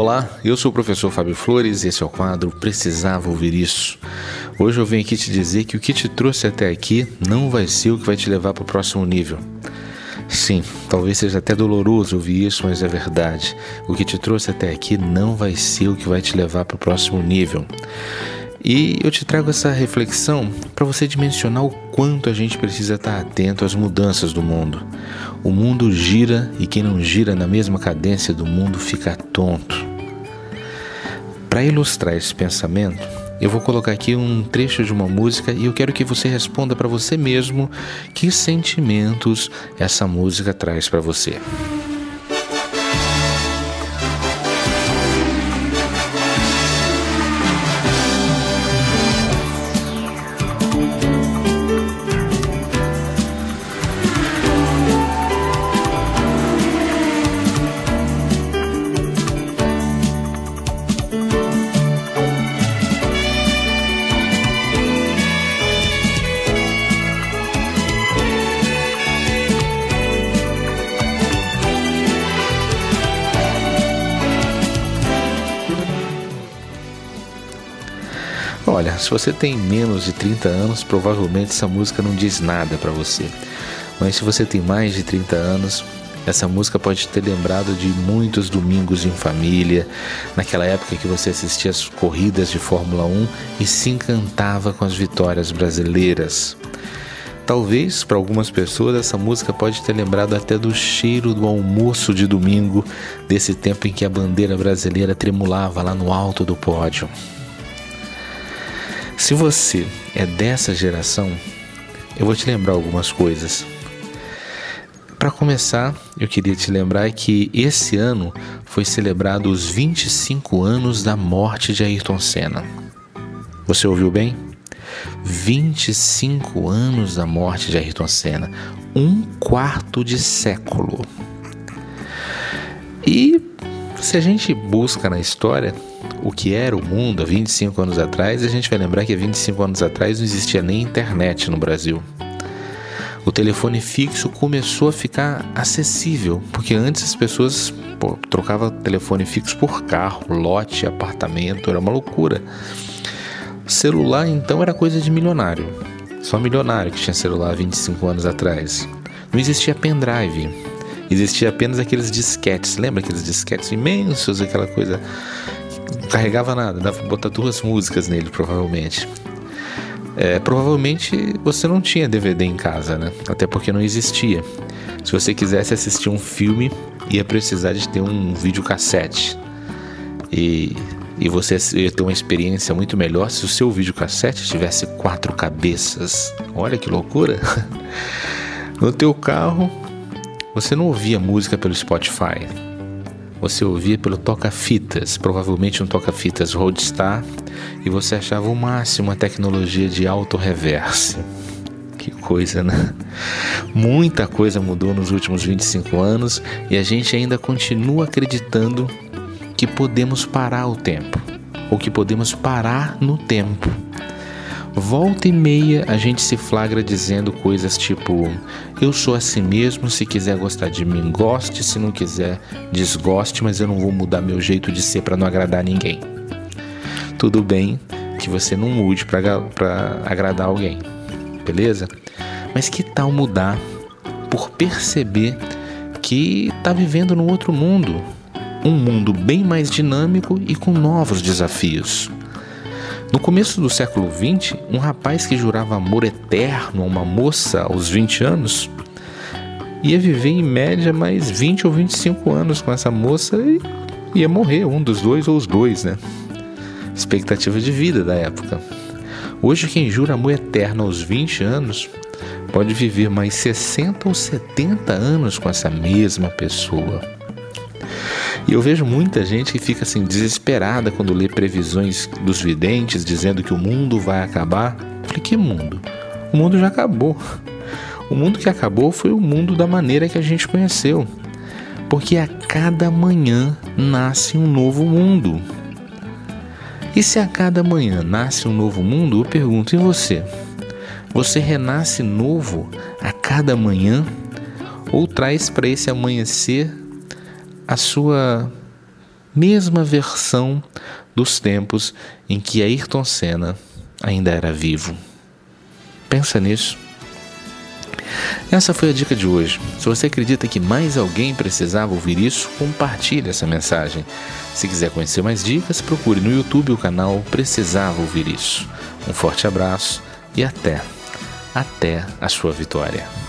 Olá, eu sou o professor Fábio Flores e esse é o quadro Precisava Ouvir Isso. Hoje eu venho aqui te dizer que o que te trouxe até aqui não vai ser o que vai te levar para o próximo nível. Sim, talvez seja até doloroso ouvir isso, mas é verdade. O que te trouxe até aqui não vai ser o que vai te levar para o próximo nível. E eu te trago essa reflexão para você dimensionar o quanto a gente precisa estar atento às mudanças do mundo. O mundo gira e quem não gira na mesma cadência do mundo fica tonto. Para ilustrar esse pensamento, eu vou colocar aqui um trecho de uma música e eu quero que você responda para você mesmo que sentimentos essa música traz para você. Olha, se você tem menos de 30 anos, provavelmente essa música não diz nada para você. Mas se você tem mais de 30 anos, essa música pode ter lembrado de muitos domingos em família, naquela época que você assistia às corridas de Fórmula 1 e se encantava com as vitórias brasileiras. Talvez para algumas pessoas essa música pode ter lembrado até do cheiro do almoço de domingo, desse tempo em que a bandeira brasileira tremulava lá no alto do pódio. Se você é dessa geração, eu vou te lembrar algumas coisas. Para começar, eu queria te lembrar que esse ano foi celebrado os 25 anos da morte de Ayrton Senna. Você ouviu bem? 25 anos da morte de Ayrton Senna, um quarto de século. E se a gente busca na história, o que era o mundo há 25 anos atrás, a gente vai lembrar que há 25 anos atrás não existia nem internet no Brasil. O telefone fixo começou a ficar acessível, porque antes as pessoas pô, trocavam telefone fixo por carro, lote, apartamento, era uma loucura. Celular então era coisa de milionário. Só milionário que tinha celular há 25 anos atrás. Não existia pendrive. Existia apenas aqueles disquetes. Lembra aqueles disquetes imensos, aquela coisa carregava nada, dava pra botar duas músicas nele, provavelmente. É, provavelmente você não tinha DVD em casa, né? Até porque não existia. Se você quisesse assistir um filme, ia precisar de ter um videocassete. E, e você ia ter uma experiência muito melhor se o seu videocassete tivesse quatro cabeças. Olha que loucura! No teu carro, você não ouvia música pelo Spotify você ouvia pelo toca-fitas, provavelmente um toca-fitas Roadstar, e você achava o máximo a tecnologia de auto-reverse. Que coisa, né? Muita coisa mudou nos últimos 25 anos e a gente ainda continua acreditando que podemos parar o tempo, ou que podemos parar no tempo. Volta e meia a gente se flagra dizendo coisas tipo: Eu sou assim mesmo, se quiser gostar de mim, goste, se não quiser, desgoste, mas eu não vou mudar meu jeito de ser para não agradar ninguém. Tudo bem que você não mude para agradar alguém, beleza? Mas que tal mudar por perceber que está vivendo num outro mundo? Um mundo bem mais dinâmico e com novos desafios. No começo do século XX, um rapaz que jurava amor eterno a uma moça aos 20 anos ia viver em média mais 20 ou 25 anos com essa moça e ia morrer, um dos dois ou os dois, né? Expectativa de vida da época. Hoje, quem jura amor eterno aos 20 anos pode viver mais 60 ou 70 anos com essa mesma pessoa. E eu vejo muita gente que fica assim desesperada quando lê previsões dos videntes dizendo que o mundo vai acabar. Eu falei, que mundo? O mundo já acabou. O mundo que acabou foi o mundo da maneira que a gente conheceu. Porque a cada manhã nasce um novo mundo. E se a cada manhã nasce um novo mundo, eu pergunto: e você? Você renasce novo a cada manhã? Ou traz para esse amanhecer a sua mesma versão dos tempos em que Ayrton Senna ainda era vivo. Pensa nisso. Essa foi a dica de hoje. Se você acredita que mais alguém precisava ouvir isso, compartilhe essa mensagem. Se quiser conhecer mais dicas, procure no YouTube o canal Precisava Ouvir Isso. Um forte abraço e até, até a sua vitória.